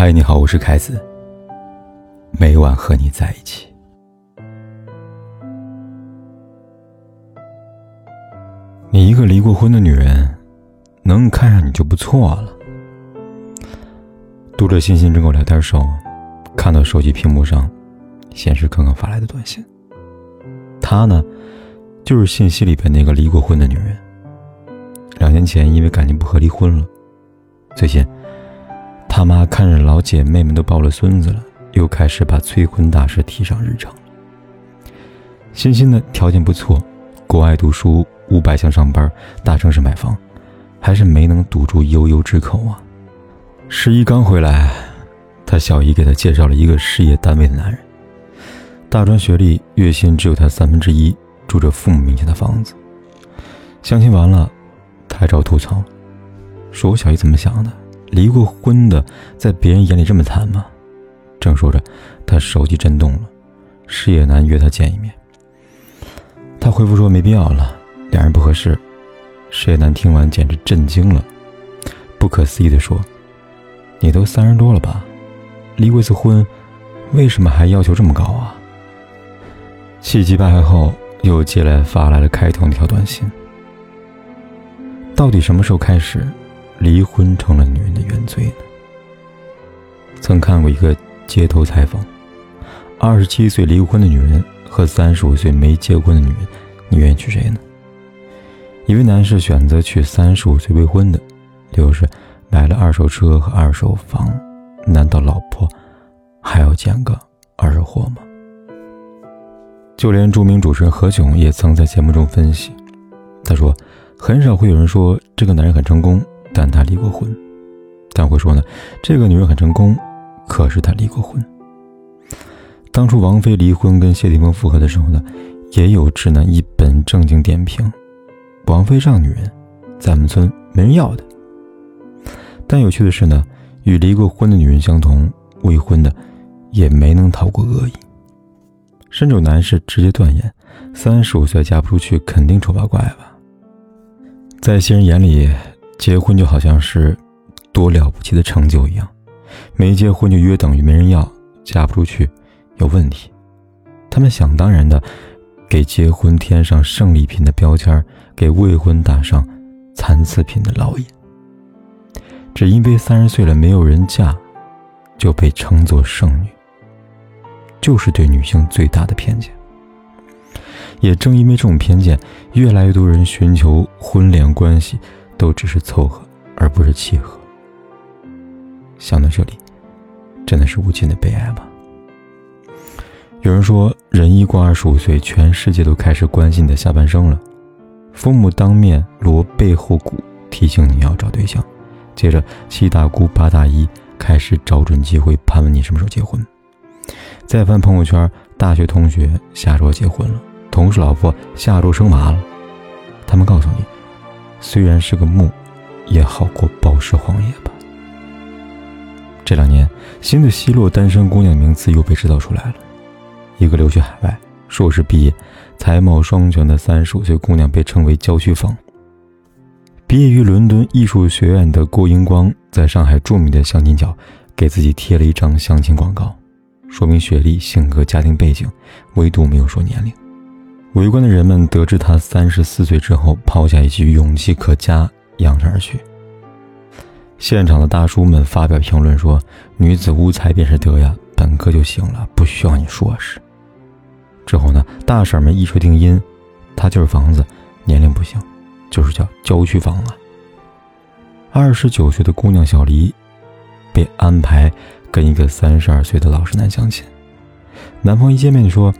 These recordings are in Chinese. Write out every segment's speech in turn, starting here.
嗨，你好，我是凯子。每晚和你在一起。你一个离过婚的女人，能看上你就不错了。读着星星跟我聊天时候，看到手机屏幕上显示刚刚发来的短信。她呢，就是信息里边那个离过婚的女人。两年前因为感情不和离婚了，最近。他妈看着老姐妹们都抱了孙子了，又开始把催婚大事提上日程。欣欣的条件不错，国外读书，五百强上班，大城市买房，还是没能堵住悠悠之口啊。十一刚回来，他小姨给他介绍了一个事业单位的男人，大专学历，月薪只有他三分之一，住着父母名下的房子。相亲完了，他还找吐槽，说我小姨怎么想的？离过婚的，在别人眼里这么惨吗？正说着，他手机震动了，事业男约他见一面。他回复说没必要了，两人不合适。事业男听完简直震惊了，不可思议地说：“你都三十多了吧？离过一次婚，为什么还要求这么高啊？”气急败坏后，又接来发来了开头那条短信：“到底什么时候开始？”离婚成了女人的原罪呢？曾看过一个街头采访，二十七岁离婚的女人和三十五岁没结婚的女人，你愿意娶谁呢？一位男士选择娶三十五岁未婚的，理由是买了二手车和二手房，难道老婆还要捡个二手货吗？就连著名主持人何炅也曾在节目中分析，他说，很少会有人说这个男人很成功。但他离过婚，但会说呢，这个女人很成功，可是她离过婚。当初王菲离婚跟谢霆锋复合的时候呢，也有直男一本正经点评：王菲这样女人，咱们村没人要的。但有趣的是呢，与离过婚的女人相同，未婚的也没能逃过恶意。甚至有男士直接断言：三十五岁嫁不出去，肯定丑八怪吧。在些人眼里。结婚就好像是多了不起的成就一样，没结婚就约等于没人要，嫁不出去有问题。他们想当然的给结婚添上胜利品的标签，给未婚打上残次品的烙印。只因为三十岁了没有人嫁，就被称作剩女，就是对女性最大的偏见。也正因为这种偏见，越来越多人寻求婚恋关系。都只是凑合，而不是契合。想到这里，真的是无尽的悲哀吧。有人说，人一过二十五岁，全世界都开始关心你的下半生了。父母当面锣背后鼓，提醒你要找对象。接着，七大姑八大姨开始找准机会盘问你什么时候结婚。再翻朋友圈，大学同学下周结婚了，同事老婆下周生娃了。他们告诉你。虽然是个墓，也好过暴尸荒野吧。这两年，新的奚落单身姑娘名字又被制造出来了。一个留学海外、硕士毕业、才貌双全的三十五岁姑娘被称为“郊区房”。毕业于伦敦艺术学院的郭英光，在上海著名的相亲角给自己贴了一张相亲广告，说明学历、性格、家庭背景，唯独没有说年龄。围观的人们得知他三十四岁之后，抛下一句“勇气可嘉”，扬长而去。现场的大叔们发表评论说：“女子无才便是德呀，本科就行了，不需要你硕士。”之后呢，大婶们一锤定音：“他就是房子，年龄不行，就是叫郊区房啊。”二十九岁的姑娘小黎，被安排跟一个三十二岁的老实男相亲。男方一见面就说。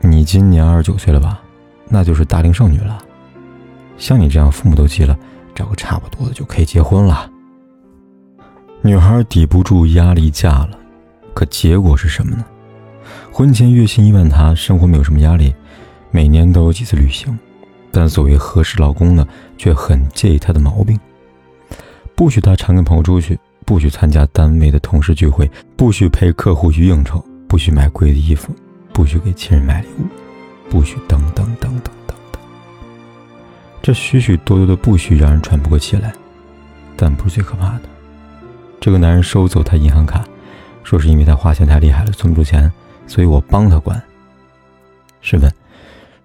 你今年二十九岁了吧？那就是大龄剩女了。像你这样父母都急了，找个差不多的就可以结婚了。女孩抵不住压力嫁了，可结果是什么呢？婚前月薪一万，她生活没有什么压力，每年都有几次旅行。但所谓合适老公呢，却很介意她的毛病：不许她常跟朋友出去，不许参加单位的同事聚会，不许陪客户去应酬，不许买贵的衣服。不许给亲人买礼物，不许等等等等等等。这许许多多的不许让人喘不过气来，但不是最可怕的。这个男人收走她银行卡，说是因为她花钱太厉害了，存不住钱，所以我帮他管。试问，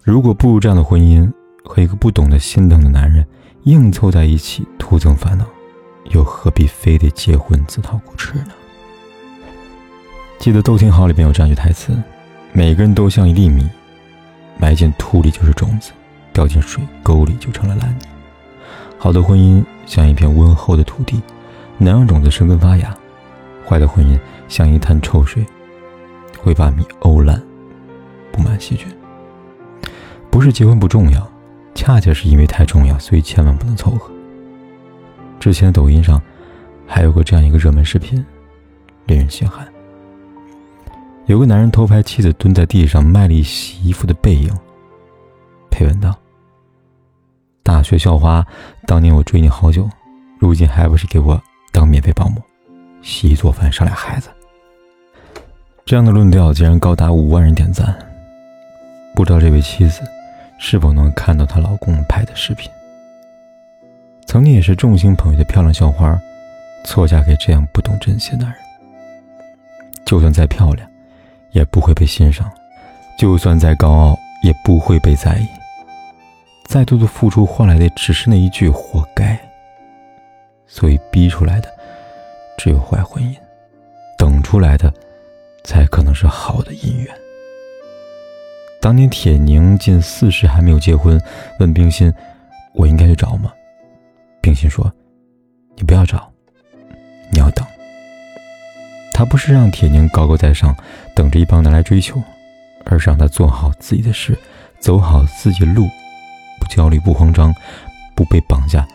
如果步入这样的婚姻，和一个不懂得心疼的男人硬凑在一起，徒增烦恼，又何必非得结婚自讨苦吃呢？记得《都挺好》里边有这样一句台词：“每个人都像一粒米，埋进土里就是种子，掉进水沟里就成了烂泥。”好的婚姻像一片温厚的土地，能让种子生根发芽；坏的婚姻像一滩臭水，会把米沤烂，布满细菌。不是结婚不重要，恰恰是因为太重要，所以千万不能凑合。之前的抖音上还有过这样一个热门视频，令人心寒。有个男人偷拍妻子蹲在地上卖力洗衣服的背影，配文道。大学校花，当年我追你好久，如今还不是给我当免费保姆，洗衣做饭生俩孩子。这样的论调竟然高达五万人点赞。不知道这位妻子是否能看到她老公拍的视频？曾经也是众星捧月的漂亮校花，错嫁给这样不懂珍惜的男人。就算再漂亮，也不会被欣赏；就算再高傲，也不会被在意。再多的付出换来的只是那一句“活该”，所以逼出来的只有坏婚姻，等出来的才可能是好的姻缘。当年铁凝近四十还没有结婚，问冰心：“我应该去找吗？”冰心说：“你不要找，不是让铁凝高高在上，等着一帮男来追求，而是让他做好自己的事，走好自己的路。不焦虑，不慌张，不被绑架，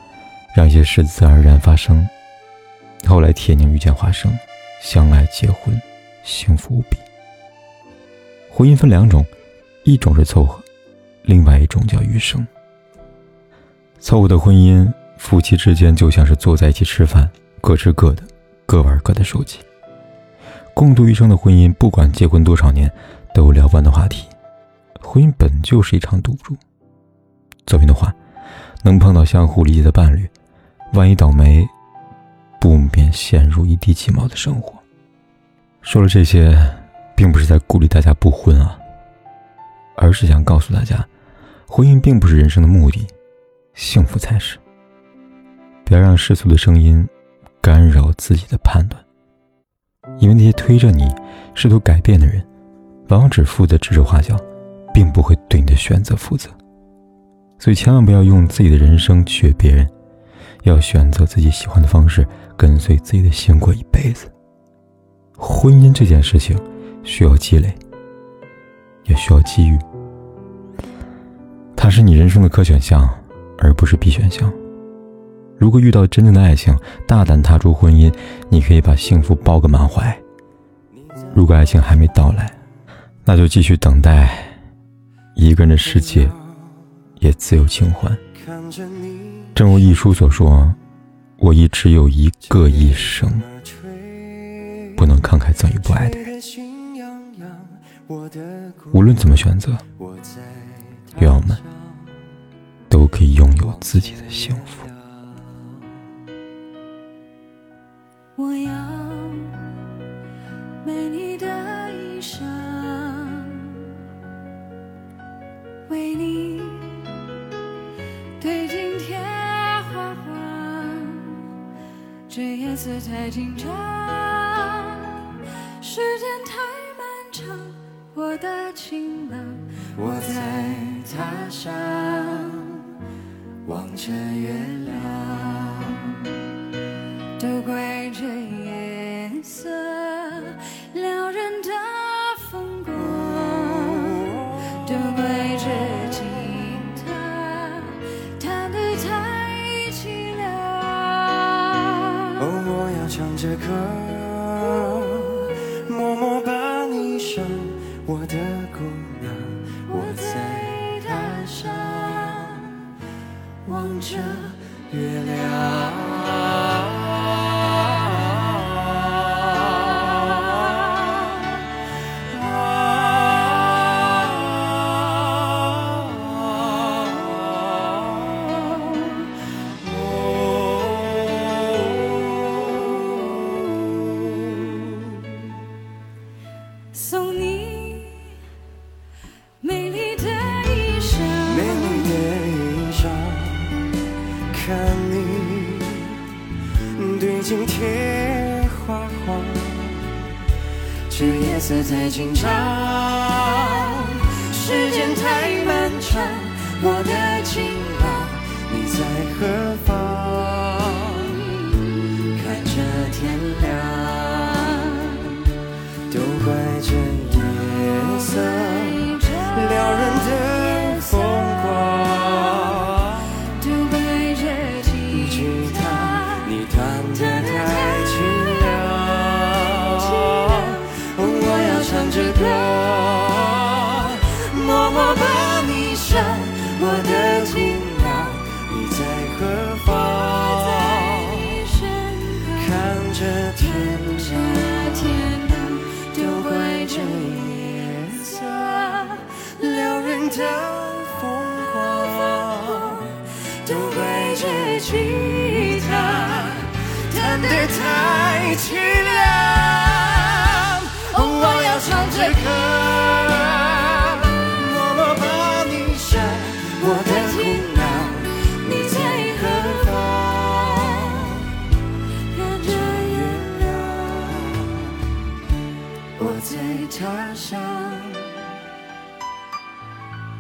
让一些事自然而然发生。后来，铁凝遇见华生，相爱结婚，幸福无比。婚姻分两种，一种是凑合，另外一种叫余生。凑合的婚姻，夫妻之间就像是坐在一起吃饭，各吃各的，各玩各的手机。共度一生的婚姻，不管结婚多少年，都聊不完的话题。婚姻本就是一场赌注。左边的话，能碰到相互理解的伴侣，万一倒霉，不免陷入一地鸡毛的生活。说了这些，并不是在鼓励大家不婚啊，而是想告诉大家，婚姻并不是人生的目的，幸福才是。不要让世俗的声音干扰自己的判断，因为那些推着你试图改变的人，往往只负责指手画脚，并不会对你的选择负责。所以，千万不要用自己的人生取悦别人，要选择自己喜欢的方式，跟随自己的心过一辈子。婚姻这件事情，需要积累，也需要机遇。它是你人生的可选项，而不是必选项。如果遇到真正的爱情，大胆踏出婚姻，你可以把幸福抱个满怀。如果爱情还没到来，那就继续等待，一个人的世界。也自有清欢。正如一书所说：“我亦只有一个一生，不能慷慨赠予不爱的人。无论怎么选择，愿我们都可以拥有自己的幸福。”我要美丽的衣裳，为你对镜贴花黄。这夜色太紧张，时间太漫长，我的情郎，我在他乡望着月亮，今天花黄这夜色太紧张时间太漫长我的情郎你在何方？默把你想，我的情郎，你在何方？看着天亮，都怪这夜色撩人的风光。都怪这吉他弹得太凄凉。我要唱着歌，